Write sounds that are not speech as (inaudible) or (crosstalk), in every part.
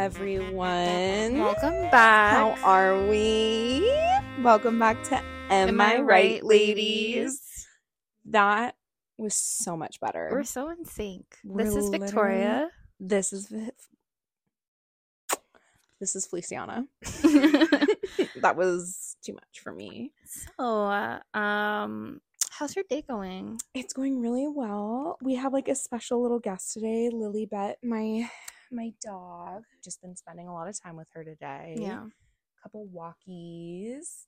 Everyone. Welcome back. How are we? Welcome back to Am, Am I, I right, Right, ladies? ladies? That was so much better. We're so in sync. We're this is Victoria. this is this is Feliciana. (laughs) (laughs) that was too much for me. so, uh, um, how's your day going? It's going really well. We have like a special little guest today, Lily Bet, my my dog. Just been spending a lot of time with her today. Yeah. A couple walkies.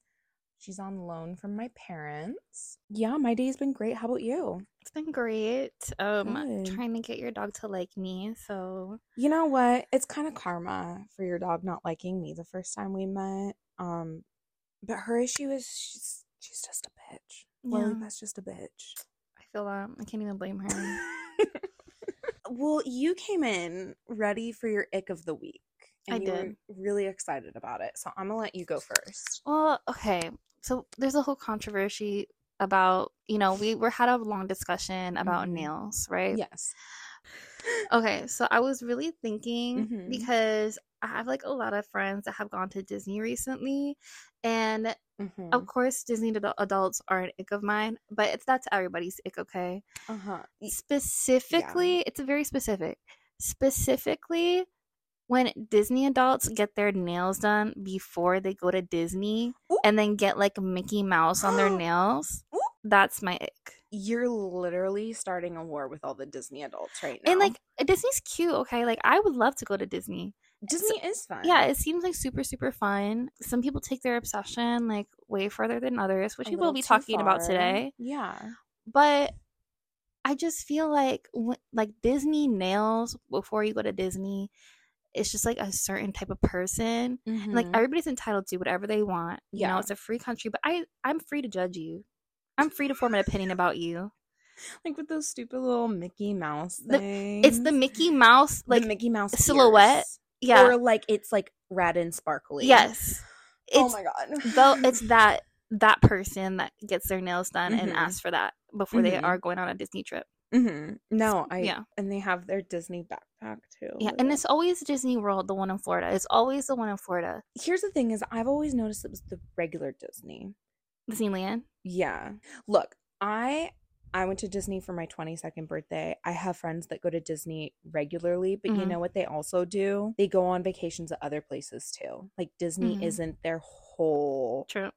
She's on loan from my parents. Yeah, my day's been great. How about you? It's been great. Um, Good. trying to get your dog to like me. So, You know what? It's kind of karma for your dog not liking me the first time we met. Um, but her issue is she's she's just a bitch. Lily Yeah. that's just a bitch. I feel that. I can't even blame her. (laughs) well, you came in ready for your ick of the week. I And you did. were really excited about it. So I'm gonna let you go first. well, okay. So, there's a whole controversy about, you know, we were had a long discussion about Mhm. nails, right? Yes. Okay, so I was really thinking Mhm. because I have like a lot of friends that have gone to Disney recently, and Mhm. of course, Disney adu- adults are an ick of mine, but it's that's everybody's ick, okay? Uh-huh. Y- Specifically, it's very specific. Specifically, when Disney adults get their nails done before they go to Disney Ooh. and then get like Mickey Mouse on their (gasps) nails, Ooh. that's my ick. You're literally starting a war with all the Disney adults right now. And like Disney's cute, okay? Like I would love to go to Disney. Disney is fun. Yeah, it seems like super, super fun. Some people take their obsession like way further than others, which we will be talking about today. Yeah. But I just feel like like Disney nails before you go to Disney, it's just like a certain type of person. And, like Mhm. everybody's entitled to whatever they want. You know, it's a free country, but I I'm free to judge you. I'm free to form an opinion about you. (laughs) like with those stupid little Mickey Mouse The- It's the Mickey Mouse like like Mickey Mouse silhouette. ears. Yeah. or like it's like red and sparkly. yes. It's oh my god. though (laughs) it's that that person that gets their nails done and Mhm. asks for that before they Mhm. are going on a Disney trip. hmm No, I yeah. and they have their Disney backpack too. Yeah, and it. it's always Disney World, the one in Florida. It's always the one in Florida. here's the thing: is I've always noticed it was the regular Disney. Disneyland. Yeah. Look, I I went to Disney for my 22nd birthday. I have friends that go to Disney regularly, but you Mhm. know what they also do? They go on vacations at other places too. Like Disney Mhm. isn't their whole True.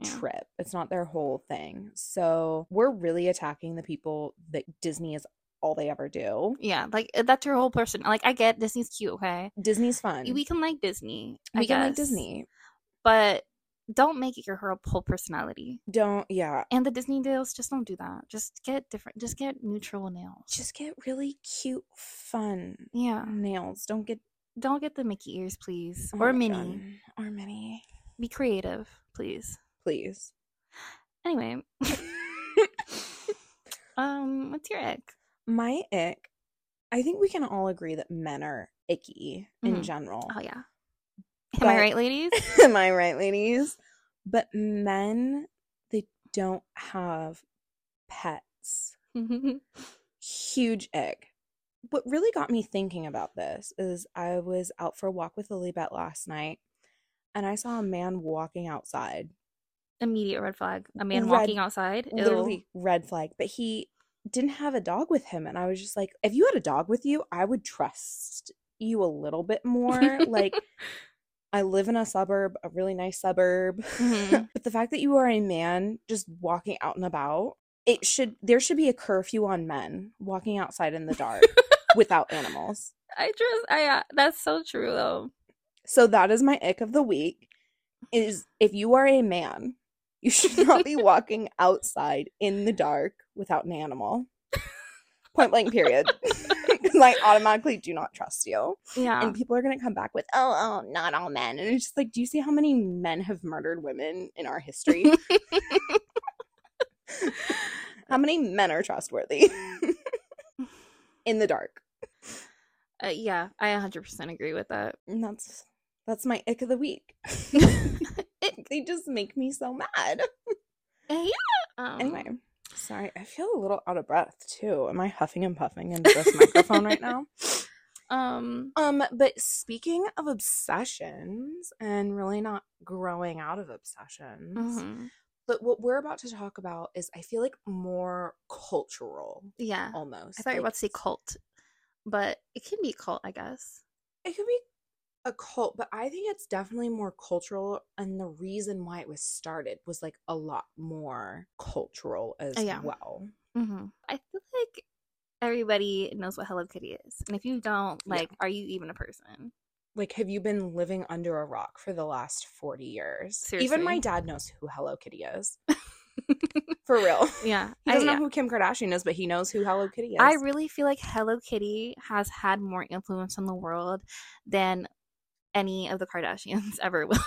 Yeah. trip. It's not their whole thing. So, we're really attacking the people that Disney is all they ever do. Yeah, like uh, that's your whole person. Like I get Disney's cute, okay? Disney's fun. We can like Disney. I we can like Disney. but don't make it your whole personality. Don't yeah. And the Disney nails, just don't do that. Just get different. Just get neutral nails. Just get really cute fun yeah. nails. Don't get Don't get the Mickey ears, please, oh or mini. God. or mini, Be creative, please. please. Anyway, (laughs) (laughs) um, what's your ick? My ick, I think we can all agree that men are icky in Mhm. general. Oh yeah. Am I right, ladies? (laughs) Am I right, ladies? But men, they don't have pets. (laughs) Huge egg. What really got me thinking about this is I was out for a walk with Lilybet last night and I saw a man walking outside. Immediate red flag. A man Red- walking outside. Ew. Literally red flag. But he didn't have a dog with him. And I was just like, if you had a dog with you, I would trust you a little bit more. (laughs) like, I live in a suburb, a really nice suburb. Mhm. (laughs) but the fact that you are a man just walking out and about, it should there should be a curfew on men walking outside in the dark (laughs) without animals. I just, I, uh, that's so true though. So that is my ick of the week. Is if you are a man, you should not be (laughs) walking outside in the dark without an animal. Point blank period. (laughs) (laughs) Because I automatically do not trust you. Yeah. And people are gonna come back with, oh, oh, not all men. And it's just like, do you see how many men have murdered women in our history? (laughs) how many men are trustworthy? in the dark. Uh, yeah, I 100% agree with that. And that's that's my ick of the week. they just make me so mad. yeah. Um, Anyway, sorry, I feel a little out of breath too. Am I huffing and puffing into this microphone right now? (laughs) Um, um, but speaking of obsessions and really not growing out of obsessions, mhm. but what we're about to talk about is I feel like more cultural yeah. almost. I thought you were about to say cult, but it can be cult, I guess. it could be a cult, but I think it's definitely more cultural. And the reason why it was started was like a lot more cultural as yeah. well. Mm-hmm. I feel like everybody knows what Hello Kitty is, and if you don't, Yeah. like, are you even a person? Like, have you been living under a rock for the last 40 years? Even my dad knows who Hello Kitty is. (laughs) For real. (laughs) Yeah, He I, doesn't yeah. know who Kim Kardashian is, but he knows who Hello Kitty is. I really feel like Hello Kitty has had more influence on the world than any of the Kardashians (laughs) ever will.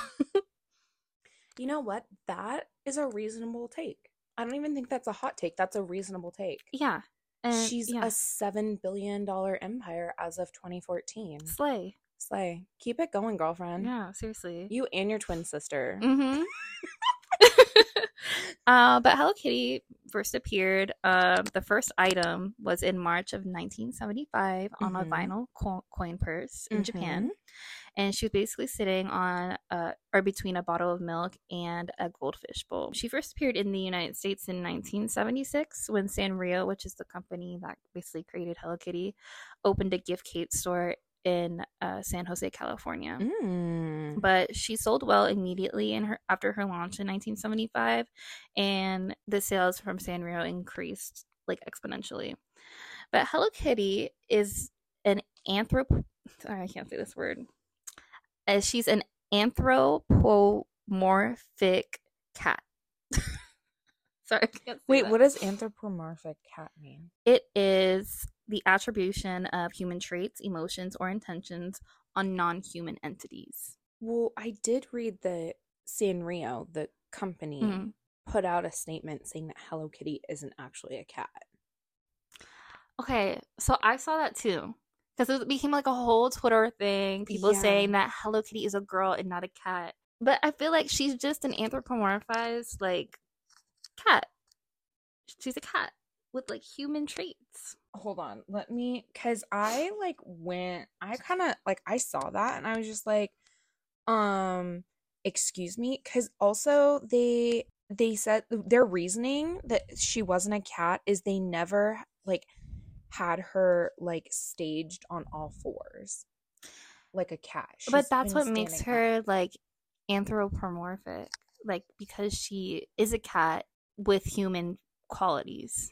you know what? That is a reasonable take. I don't even think that's a hot take. That's a reasonable take. yeah, and She's yeah. a $7 billion empire as of 2014. slay. Slay. Keep it going, girlfriend. Yeah, seriously. You and your twin sister. Mm-hmm. (laughs) (laughs) uh, but Hello Kitty first appeared. Um, the first item was in March of 1975 on a Mhm. vinyl co- coin purse in Mm-hmm. Japan, and she was basically sitting on uh, or between a bottle of milk and a goldfish bowl. She first appeared in the United States in 1976 when Sanrio, which is the company that basically created Hello Kitty, opened a gift cake store in uh, San Jose, California Mm. but she sold well immediately in her after her launch in 1975 and the sales from Sanrio increased like exponentially but Hello Kitty is an anthrop sorry, I can't say this word uh, she's an anthropomorphic cat (laughs) sorry I can't say Wait, that. what does anthropomorphic cat mean? it is the attribution of human traits emotions or intentions on non-human entities Well, I did read that Sanrio, the company, Mhm. put out a statement saying that Hello Kitty isn't actually a cat. Okay, so I saw that too. Because it became like a whole Twitter thing, people Yeah. saying that Hello Kitty is a girl and not a cat. But I feel like she's just an anthropomorphized like cat. She's a cat with like human traits. Hold on, let me cuz I like went I kind of like I saw that and I was just like um excuse me cuz also they they said their reasoning that she wasn't a cat is they never like had her like staged on all fours like a cat. but She's that's been what makes up. her like anthropomorphic. Like because she is a cat with human qualities.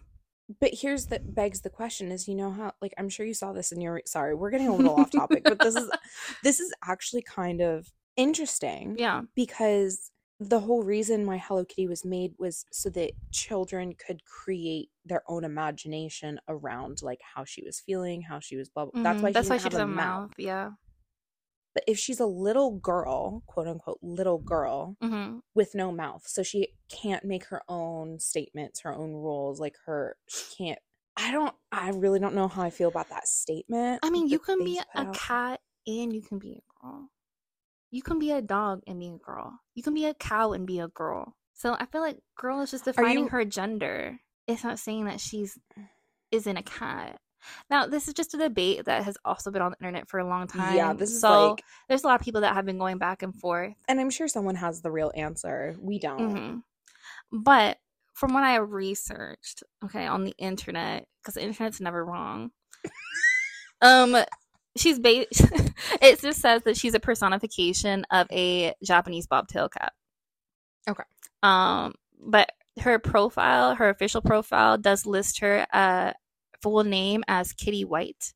But here's the begs the question is you know how like I'm sure you saw this in your sorry, we're getting a little off topic, but this is (laughs) this is actually kind of interesting Yeah. because the whole reason why Hello Kitty was made was so that children could create their own imagination around like how she was feeling, how she was blah blah. That's Mhm. why she that's why didn't she have a a mouth. mouth. Yeah. But if she's a little girl, quote unquote little girl hmm with no mouth, so she can't make her own statements, her own rules, like her she can't I don't I really don't know how I feel about that statement. I mean, you can be a out. cat and you can be a girl. You can be a dog and be a girl. You can be a cow and be a girl. So I feel like girl is just defining you- her gender. It's not saying that she's isn't a cat. Now, this is just a debate that has also been on the internet for a long time. Yeah, this is so like there's a lot of people that have been going back and forth. and I'm sure someone has the real answer. We don't. hmm But from what I researched, okay, on the internet, because the internet's never wrong. (laughs) um, she's ba- (laughs) it just says that she's a personification of a Japanese bobtail cat. Okay. Um, but her profile, her official profile, does list her uh full name as Kitty White.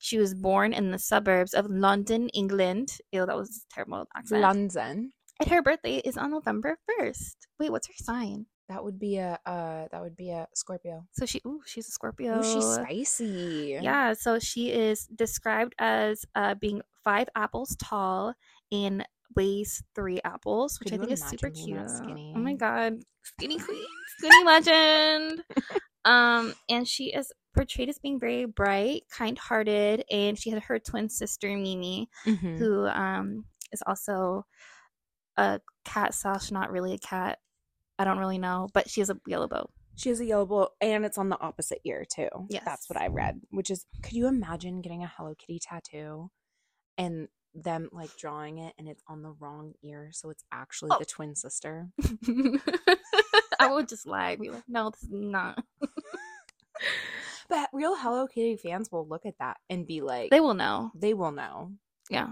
She was born in the suburbs of London, England. Ew, that was a terrible accent. London. and her birthday is on November first. Wait, what's her sign? That would be a uh that would be a Scorpio. So she, ooh, she's a Scorpio. Oh, she's spicy. Yeah, so she is described as uh, being five apples tall and weighs three apples, which Could I think is super cute. skinny? Oh my god, skinny (laughs) queen, skinny legend. Um, and she is portrayed as being very bright, kind-hearted, and she had her twin sister Mimi, Mhm. who um is also a cat slash not really a cat. I don't really know, but she has a yellow bow. She has a yellow bow and it's on the opposite ear too. Yes. That's what I read, which is could you imagine getting a Hello Kitty tattoo and them like drawing it and it's on the wrong ear so it's actually Oh. the twin sister? (laughs) I would just lie, be like, no, this is not. (laughs) But real Hello Kitty fans will look at that and be like They will know. they will know. Yeah.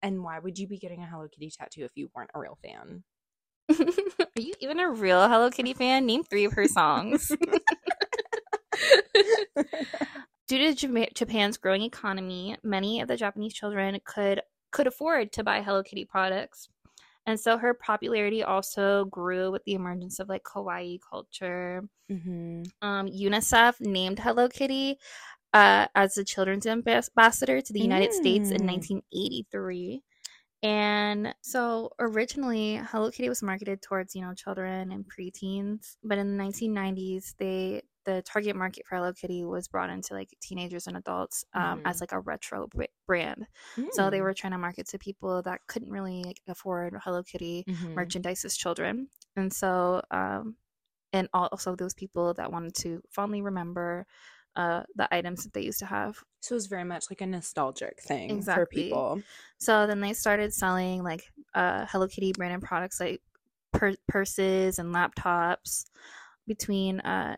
And why would you be getting a Hello Kitty tattoo if you weren't a real fan? (laughs) Are you even a real Hello Kitty fan? Name three of her songs. (laughs) Due to Japan's growing economy, many of the Japanese children could could afford to buy Hello Kitty products. And so her popularity also grew with the emergence of like kawaii culture. mm-hmm. Um, UNICEF named Hello Kitty uh, as the children's ambassador to the United States in Mm. 1983. And so originally Hello Kitty was marketed towards, you know, children and preteens, but in the 1990s they the target market for Hello Kitty was brought into like teenagers and adults um, Mhm. as like a retro br- brand. So Mm. they were trying to market to people that couldn't really like, afford Hello Kitty Mhm. merchandise as children. And so, um, and also those people that wanted to fondly remember uh, the items that they used to have. So it was very much like a nostalgic thing for people. So then they started selling like uh, Hello Kitty branded products like pur- purses and laptops. Between uh,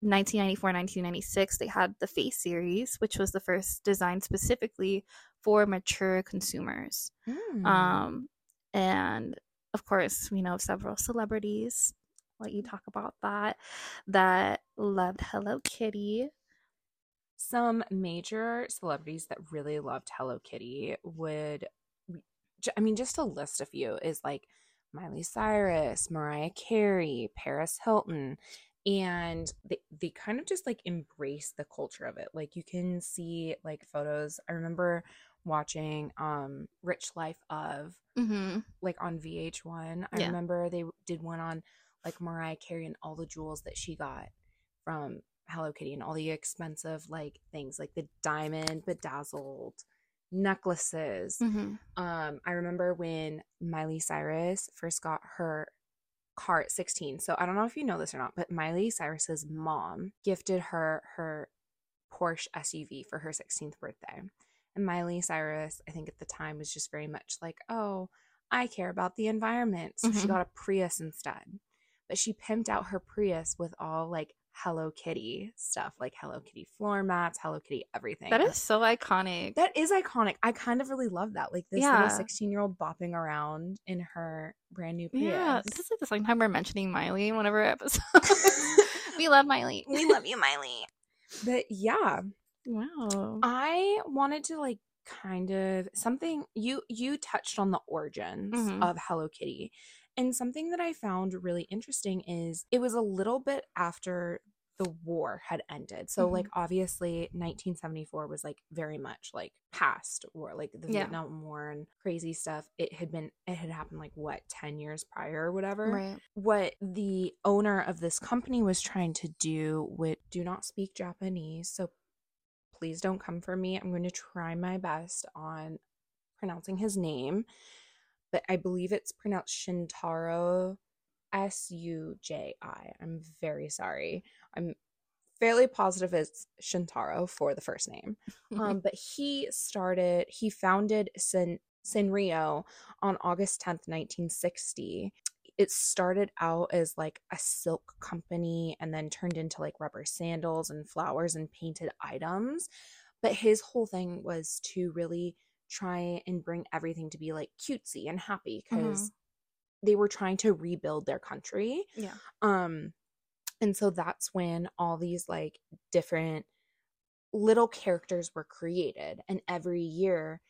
1994 1996, they had the Face series, which was the first designed specifically for mature consumers. Mm. Um, and of course, we know of several celebrities. Let you talk about that. That loved Hello Kitty. Some major celebrities that really loved Hello Kitty would, i mean, just to list a few is like Miley Cyrus, Mariah Carey, Paris Hilton. And they, they kind of just like embrace the culture of it. Like you can see like photos. I remember watching um Rich Life of Mm-hmm. like on VH1. I Yeah. remember they did one on like Mariah Carey and all the jewels that she got from Hello Kitty and all the expensive like things like the diamond bedazzled necklaces. Mm-hmm. Um, I remember when Miley Cyrus first got her car at 16. So I don't know if you know this or not, but Miley Cyrus's mom gifted her her Porsche SUV for her 16th birthday. And Miley Cyrus, I think at the time was just very much like, "Oh, I care about the environment." So she Mhm. got a Prius instead. But she pimped out her Prius with all like Hello Kitty stuff, like Hello Kitty floor mats, Hello Kitty everything. That is so iconic. That is iconic. I kind of really love that. Like this Yeah. little 16 year old bopping around in her brand new Prius. yeah, this is like the second time we're mentioning Miley in one of our episodes. (laughs) we love Miley. we love you, Miley. But yeah, Wow. I wanted to like kind of something you you touched on the origins Mhm. of Hello Kitty. And something that I found really interesting is it was a little bit after the war had ended. So like mm-hmm. obviously 1974 was like very much like past war, like the Yeah. Vietnam War and crazy stuff. It had been it had happened like what 10 years prior or whatever Right. what the owner of this company was trying to do with do not speak Japanese, so please don't come for me. I'm going to try my best on pronouncing his name, but I believe it's pronounced Shintaro S U J I. I'm very sorry. I'm fairly positive it's Shintaro for the first name. Um, (laughs) but he started, he founded Sen- Sanrio on August 10th, 1960. It started out as like a silk company and then turned into like rubber sandals and flowers and painted items. But his whole thing was to really try and bring everything to be like cutesy and happy because they were trying to rebuild their country. yeah. Um, and so that's when all these like different little characters were created, and every year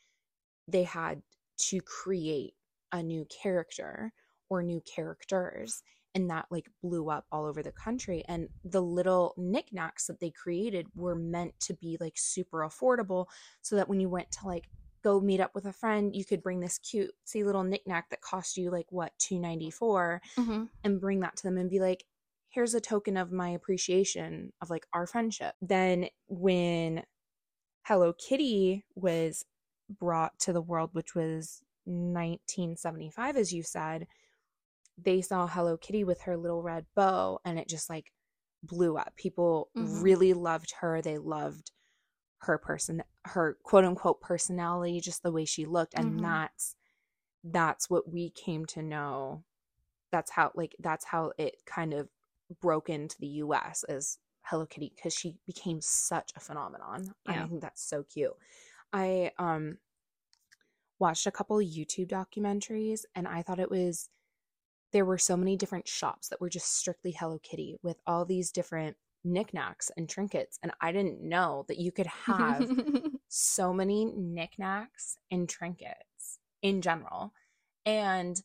they had to create a new character or new characters. And that like blew up all over the country. And the little knickknacks that they created were meant to be like super affordable so that when you went to like go meet up with a friend, you could bring this cutesy little knickknack that cost you like what, two ninety four hmm and bring that to them and be like here's a token of my appreciation of like our friendship then when hello kitty was brought to the world which was 1975 as you said they saw hello kitty with her little red bow and it just like blew up. People Mhm. really loved her. They loved her person her quote unquote personality, just the way she looked. And Mhm. that's that's what we came to know. That's how like that's how it kind of broke into the US as Hello Kitty because she became such a phenomenon. And Yeah. I think that's so cute. I um watched a couple YouTube documentaries and I thought it was there were so many different shops that were just strictly Hello Kitty with all these different knickknacks and trinkets and I didn't know that you could have (laughs) so many knickknacks and trinkets in general. And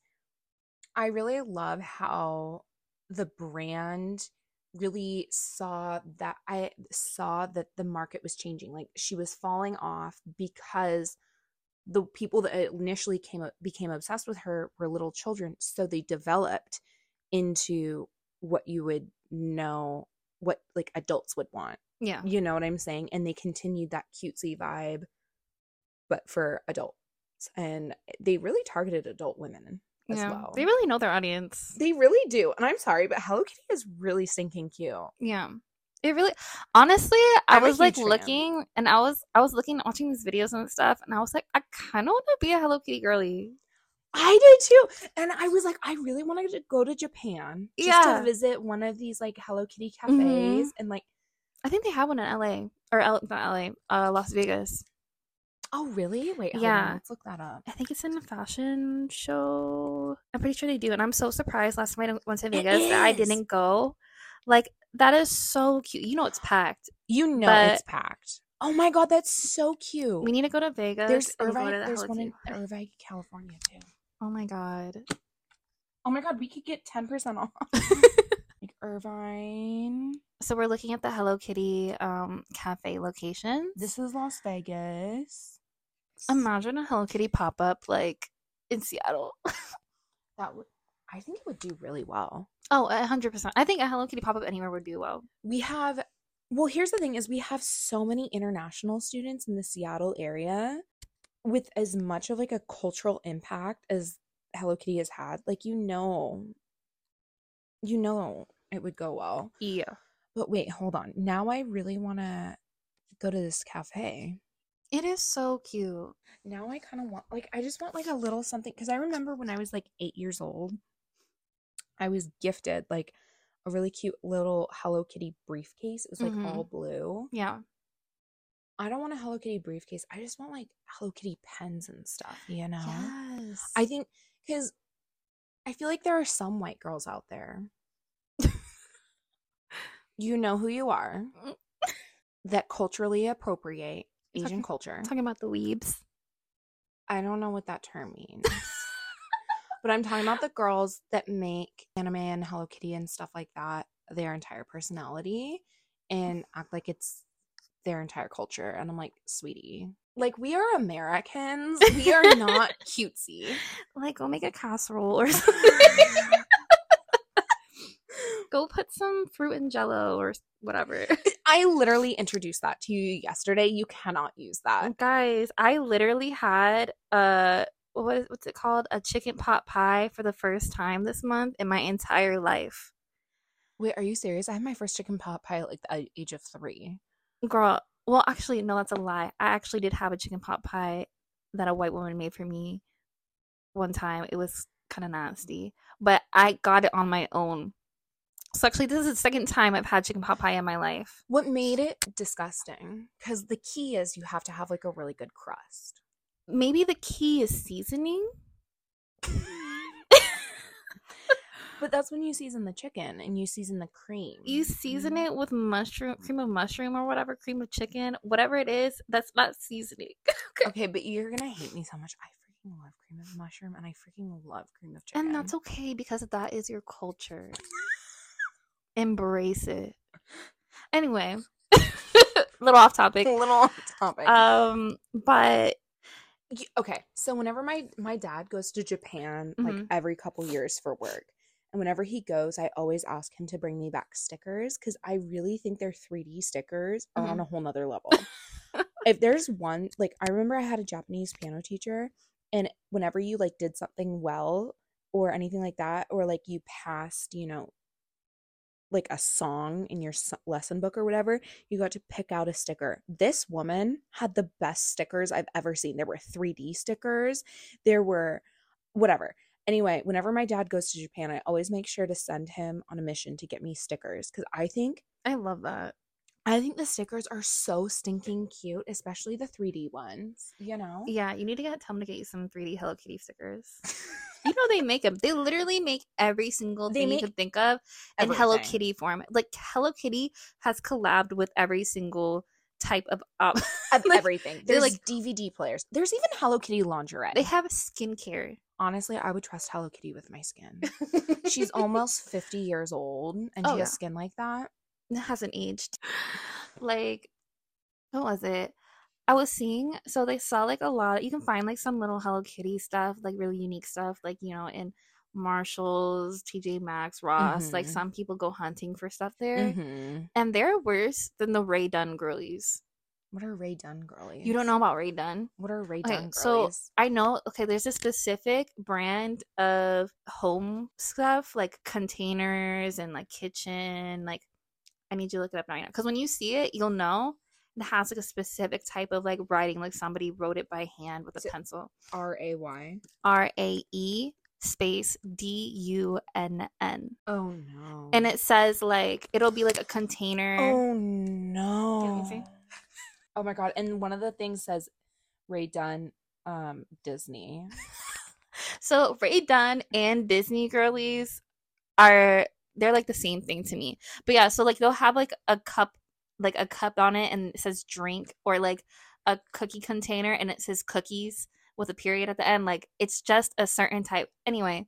I really love how the brand really saw that I saw that the market was changing. Like she was falling off because the people that initially came up became obsessed with her were little children, so they developed into what you would know what like adults would want. yeah. You know what I'm saying? And they continued that cutesy vibe, but for adults. And they really targeted adult women as yeah. well. They really know their audience. They really do. And I'm sorry, but Hello Kitty is really stinking cute. Yeah. It really honestly, I I'm was like fan. looking and I was I was looking watching these videos and stuff and I was like, I kinda wanna be a Hello Kitty girly. I did too. And I was like, I really wanted to go to Japan just Yeah. to visit one of these like Hello Kitty cafes Mhm. and like, I think they have one in LA. Or L- not LA, uh Las Vegas. oh really? Wait, hold on, Yeah. let's look that up. I think it's in a fashion show. I'm pretty sure they do. And I'm so surprised last time I went to Vegas that I didn't go. Like, that is so cute. You know, it's packed. You know But- it's packed. Oh my god, that's so cute. We need to go to Vegas. there's Irvine, there's one in Irvine, California too. Oh my god. Oh my god, we could get 10% off. (laughs) like Irvine. So we're looking at the Hello Kitty um cafe location. This is Las Vegas. Imagine a Hello Kitty pop up like in Seattle. (laughs) that would I think it would do really well. Oh, a hundred percent. I think a Hello Kitty pop up anywhere would do well. We have well, here's the thing is we have so many international students in the Seattle area with as much of like a cultural impact as Hello Kitty has had. Like you know you know it would go well. Yeah. But wait, hold on. Now I really want to go to this cafe. It is so cute. Now I kind of want like I just want like a little something cuz I remember when I was like 8 years old I was gifted like a really cute little Hello Kitty briefcase. It was like Mhm. all blue. Yeah. I don't want a Hello Kitty briefcase. I just want like Hello Kitty pens and stuff, you know? Yes. I think cuz I feel like there are some white girls out there. (laughs) you know who you are. Mm. that culturally appropriate Asian talking- culture. talking about the weebs. I don't know what that term means. (laughs) but I'm talking about the girls that make anime and Hello Kitty and stuff like that their entire personality and act like it's their entire culture. And I'm like, sweetie, like we are Americans. We are not (laughs) cutesy. Like, go make a casserole or something. (laughs) (laughs) go put some fruit in jello or whatever. I literally introduced that to you yesterday. You cannot use that. Guys, I literally had a what is what's it called? A chicken pot pie for the first time this month in my entire life. Wait, are you serious? I had my first chicken pot pie at like the age of three. Girl, well, actually, no, that's a lie. I actually did have a chicken pot pie that a white woman made for me one time. It was kind of nasty, but I got it on my own. So actually, this is the second time I've had chicken pot pie in my life. What made it disgusting? Because the key is you have to have like a really good crust. Maybe the key is seasoning. (laughs) But that's when you season the chicken and you season the cream. You season Mhm. it with mushroom, cream of mushroom or whatever, cream of chicken, whatever it is. That's not seasoning. (laughs) Okay, but you're gonna hate me so much. I freaking love cream of mushroom and I freaking love cream of chicken. And that's okay because that is your culture. Embrace it. Anyway, (laughs) little off topic. a little off topic. Um, but okay, so whenever my my dad goes to Japan like Mhm. every couple years for work, and whenever he goes, I always ask him to bring me back stickers because I really think their 3D stickers are on Mhm. a whole nother level. (laughs) if there's one, like I remember I had a Japanese piano teacher, and whenever you like did something well or anything like that, or like you passed, you know, like a song in your lesson book or whatever, you got to pick out a sticker. This woman had the best stickers I've ever seen. There were 3D stickers, there were whatever. Anyway, whenever my dad goes to Japan, I always make sure to send him on a mission to get me stickers cuz I think I love that. I think the stickers are so stinking cute, especially the 3D ones, you know? Yeah, you need to get tell him to get you some 3D Hello Kitty stickers. (laughs) you know they make them. They literally make every single They thing you can think of in Hello Kitty form. Like Hello Kitty has collabed with every single type of op- Of (laughs) like, everything. they're like- DVD players. There's even Hello Kitty lingerie. They have skincare. Honestly, I would trust Hello Kitty with my skin. (laughs) She's almost 50 years old and Oh, she has yeah. skin like that. it hasn't aged. Like, what was it? I was seeing so they saw like a lot. You can find like some little Hello Kitty stuff, like really unique stuff, like you know in Marshalls, TJ Maxx, Ross. Like Mhm. some people go hunting for stuff there, Mhm. and they're worse than the Rae Dunn girlies. What are Rae Dunn girlies? You don't know about Rae Dunn? What are Ray Okay, Dunn girlies? so? I know. Okay, there's a specific brand of home stuff, like containers and like kitchen. Like, I need you to look it up now because when you see it, you'll know it has like a specific type of like writing, like somebody wrote it by hand with a pencil. R A Y. R A E space D U N N, Oh no. and it says like it'll be like a container. Oh no. Oh my god. And one of the things says Rae Dunn um Disney. (laughs) So Rae Dunn and Disney girlies are they're like the same thing to me. But yeah, so like they'll have like a cup like a cup on it and it says drink or like a cookie container and it says cookies with a period at the end. Like it's just a certain type. Anyway,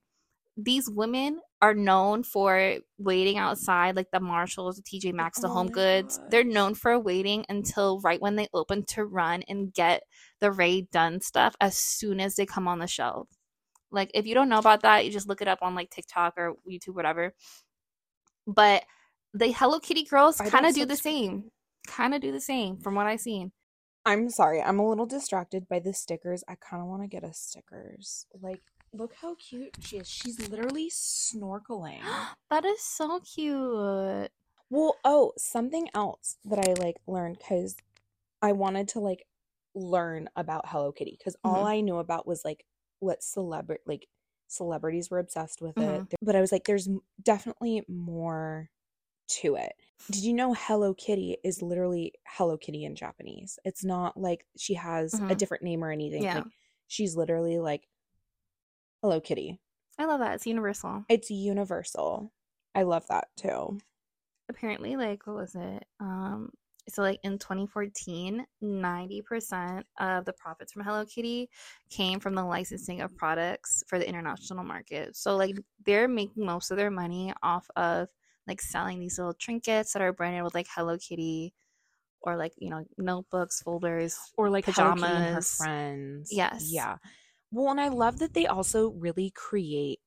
these women are known for waiting outside like the Marshalls, the TJ Maxx, the Oh Home Goods. They're known for waiting until right when they open to run and get the Rae Dunn stuff as soon as they come on the shelf. Like if you don't know about that, you just look it up on like TikTok or YouTube, whatever. But the Hello Kitty girls kind of do the same. Kind of do the same from what I've seen. I'm sorry. I'm a little distracted by the stickers. I kind of want to get us stickers. Like, look how cute she is. She's literally snorkeling. (gasps) that is so cute. Well, oh, something else that I like learned because I wanted to like learn about Hello Kitty because all Mhm. I knew about was like what celebrity like celebrities were obsessed with Mhm. it. But I was like, there's definitely more to it. Did you know Hello Kitty is literally Hello Kitty in Japanese? It's not like she has a Mhm. different name or anything. Yeah. Like she's literally like Hello Kitty. I love that. It's universal. It's universal. I love that too. Apparently, like what was it? Um so like in 2014, 90% of the profits from Hello Kitty came from the licensing of products for the international market. So like they're making most of their money off of like selling these little trinkets that are branded with like Hello Kitty or like, you know, notebooks, folders. or like Hello Kitty and her pajamas. friends. Yes. Yeah. Well, and I love that they also really create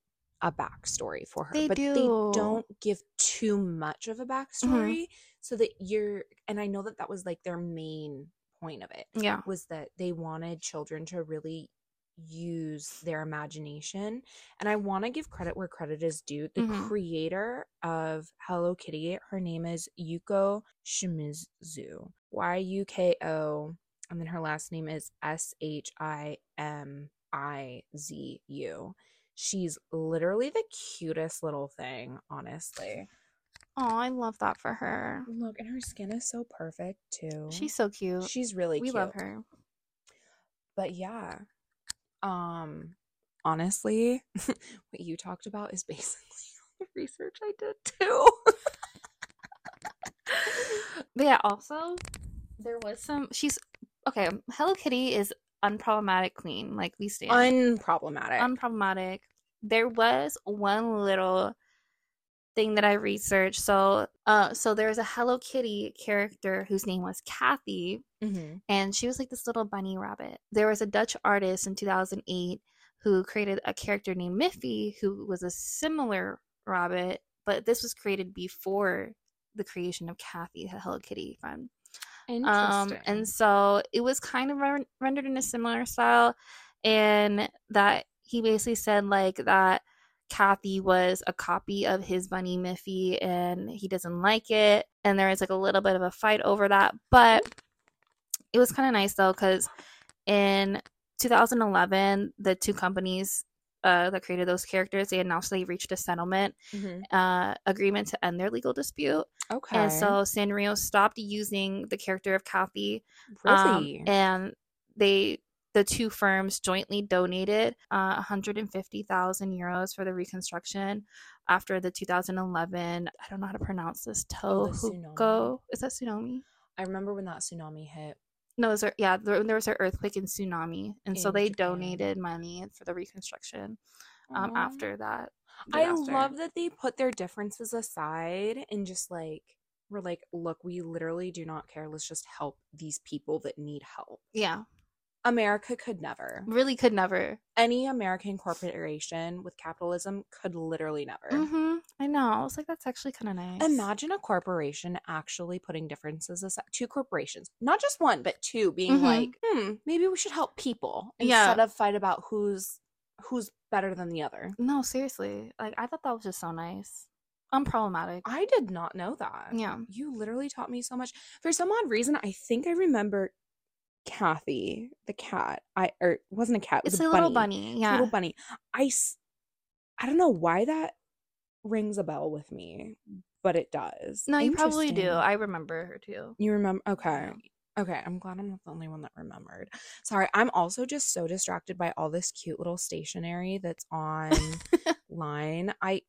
a backstory for her, They but they do. Mm-hmm. don't give too much of a backstory so that you're and I know that that was like their main point of it Yeah. was that they wanted children to really use their imagination and I want to give credit where credit is due. The Mhm. creator of Hello Kitty, her name is Yuko Shimizu. Y U K O and then her last name is S H I M I Z U. She's literally the cutest little thing, honestly. Oh, I love that for her. Look, and her skin is so perfect too. She's so cute. she's really we cute. love her. But yeah. Um honestly, (laughs) what you talked about is basically (laughs) the research I did too. But yeah, also there was some she's okay, Hello Kitty is unproblematic queen, like we stand. Unproblematic. unproblematic. There was one little thing that I researched. So uh so there's a Hello Kitty character whose name was Kathy Mhm. and she was like this little bunny rabbit. There was a Dutch artist in 2008 who created a character named Miffy who was a similar rabbit, but this was created before the creation of Kathy, the Hello Kitty fun. Um, and so it was kind of ren- rendered in a similar style, and that he basically said like that Kathy was a copy of his bunny Miffy and he doesn't like it. And there was like a little bit of a fight over that. But it was kind of nice though, because in 2011, the two companies uh, that created those characters, they announced they reached a settlement Mhm. uh, agreement to end their legal dispute. Okay. And so Sanrio stopped using the character of Kathy um, really, and they the two firms jointly donated uh, 150,000 euros for the reconstruction after the 2011 I don't know how to pronounce this Oh. Tohoku is that tsunami I remember when that tsunami hit. No there, yeah there, there was an earthquake and tsunami and so they Japan. donated money for the reconstruction um, after that I love that they put their differences aside and just like we're like, look, we literally do not care. Let's just help these people that need help. yeah America could never. really could never Any American corporation with capitalism could literally never. hmm I know I was like that's actually kind of nice Imagine a corporation actually putting differences aside. Two corporations, not just one, but two, being Mhm. like, hmm, maybe we should help people Yeah. instead of fight about who's who's better than the other. no seriously like I thought that was just so nice unproblematic I did not know that. Yeah. You literally taught me so much. For some odd reason, I think I remember Kathy, the cat. I or it wasn't a cat. It was it's a, a little bunny yeah little bunny. I I don't know why that rings a bell with me, but it does. No, you probably do. I remember her too. You remember? Okay. Okay, I'm glad I'm not the only one that remembered. Sorry, I'm also just so distracted by all this cute little stationery that's online. (laughs) I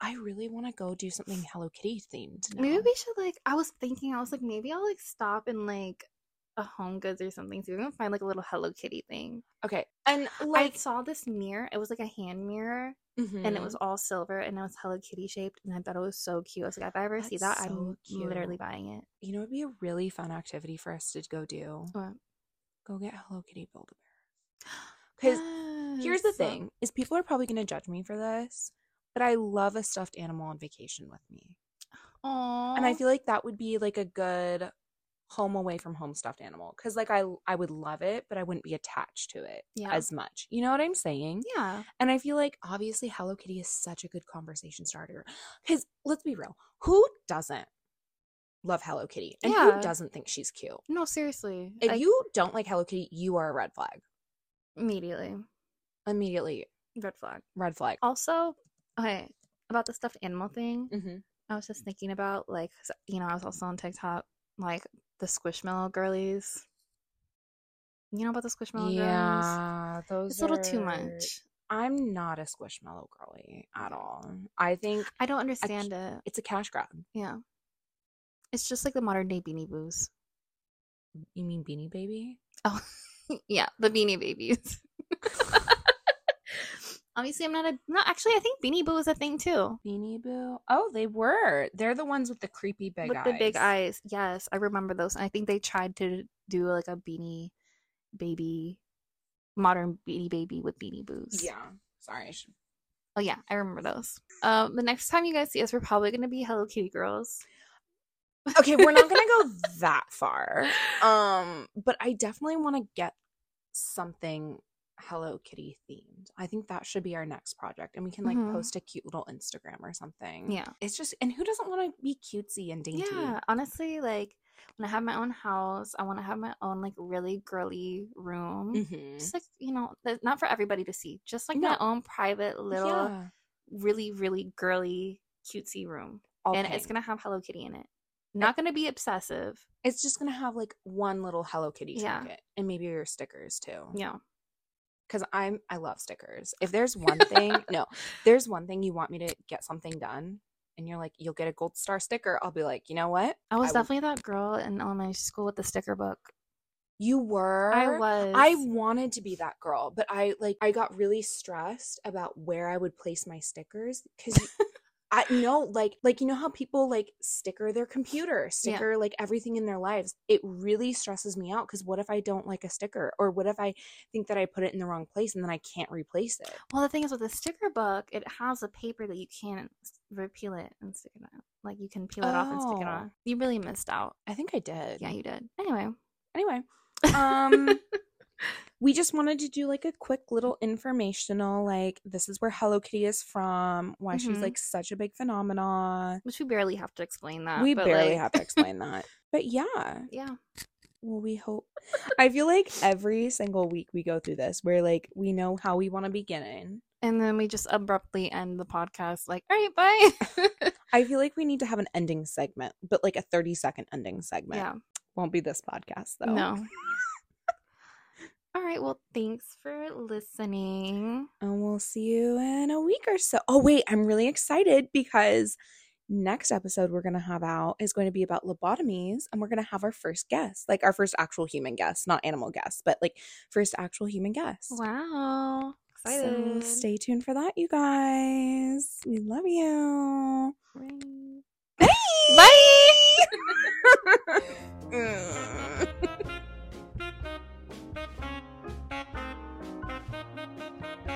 I really want to go do something Hello Kitty themed. Maybe we should like. I was thinking. I was like, maybe I'll like stop and like a Home Goods or something. So we're gonna find like a little Hello Kitty thing. Okay, and I like, saw this mirror. It was like a hand mirror, and it mhm. was all silver, and it was Hello Kitty shaped, and I thought it was so cute. I was like, if I ever see that, That's I'm so literally buying it. you know, it'd be a really fun activity for us to go do. What? Go get Hello Kitty Build a Bear. Because (gasps) here's the thing: is people are probably gonna judge me for this, but I love a stuffed animal on vacation with me. Aw. and I feel like that would be like a good home away from home stuffed animal because like I I would love it, but I wouldn't be attached to it Yeah. as much. You know what I'm saying? yeah. And I feel like obviously Hello Kitty is such a good conversation starter because let's be real, who doesn't love Hello Kitty and Yeah. who doesn't think she's cute? No, seriously. If like, you don't like Hello Kitty, you are a red flag. immediately Immediately, red flag. red flag. Also, okay, about the stuffed animal thing. Mm-hmm. I was just thinking about like you know I was also on TikTok like the Squishmallow girlies. You know about the Squishmallow girlies? Yeah, those. It's a little too much. I'm not a squishmallow girly at all. I think I don't understand it. it's a cash grab. Yeah, it's just like the modern day Beanie Boos. You mean Beanie Baby? Oh, (laughs) yeah, the Beanie Babies. (laughs) Obviously, I'm not a no. Actually, I think Beanie Boo is a thing too. Beanie Boo. Oh, they were. They're the ones with the creepy big with eyes. the big eyes. Yes, I remember those. And I think they tried to do like a Beanie Baby, modern Beanie Baby with Beanie Boos. Yeah. Sorry. Should... Oh yeah, I remember those. Um, the next time you guys see us, we're probably gonna be Hello Kitty girls. Okay, we're not gonna go (laughs) that far. Um, but I definitely want to get something Hello Kitty themed. I think that should be our next project, and we can like Mhm. post a cute little Instagram or something. Yeah. It's just, and who doesn't want to be cutesy and dainty? Yeah, honestly, like when I have my own house, I want to have my own like really girly room. Mhm. Just like you know, not for everybody to see. Just like No. my own private little, Yeah. really really girly cutesy room, All and it's gonna have Hello Kitty in it. Not gonna be obsessive. It's just gonna have like one little Hello Kitty Yeah. trinket, and maybe your stickers too. Yeah. Because I'm I love stickers. If there's (laughs) one thing, no, there's one thing you want me to get something done, and you're like, you'll get a gold star sticker. I'll be like, you know what? I was will- definitely that girl in elementary school with the sticker book. You were. I was. I wanted to be that girl, but I like I got really stressed about where I would place my stickers because (laughs) I know like like you know how people like sticker their computer, sticker like everything in their lives. It really stresses me out because what if I don't like a sticker, or what if I think that I put it in the wrong place and then I can't replace it? Well, the thing is with the sticker book, it has a paper that you can't repeal it and stick it on. Like you can peel it off and stick it Oh. on. You really missed out. I think I did. Yeah, you did. Anyway, Anyway, (laughs) um, we just wanted to do like a quick little informational like this is where hello kitty is from why mm-hmm. she's like such a big phenomenon. Which we barely have to explain that we barely like... have to explain that. But yeah. Yeah. Well we hope (laughs) i feel like every single week we go through this where like we know how we want to begin. And then we just abruptly end the podcast like all right bye. (laughs) I feel like we need to have an ending segment but like a 30 second ending segment. Yeah. Won't be this podcast though. No (laughs) all right well thanks for listening. And we'll see you in a week or so. Oh wait i'm really excited because next episode we're going to have out is going to be about lobotomies and we're going to have our first guest like our first actual human guest not animal guest but like first actual human guest. Wow. Excited. so stay tuned for that you guys. We love you. Bye. Bye (laughs) (laughs) Thank you.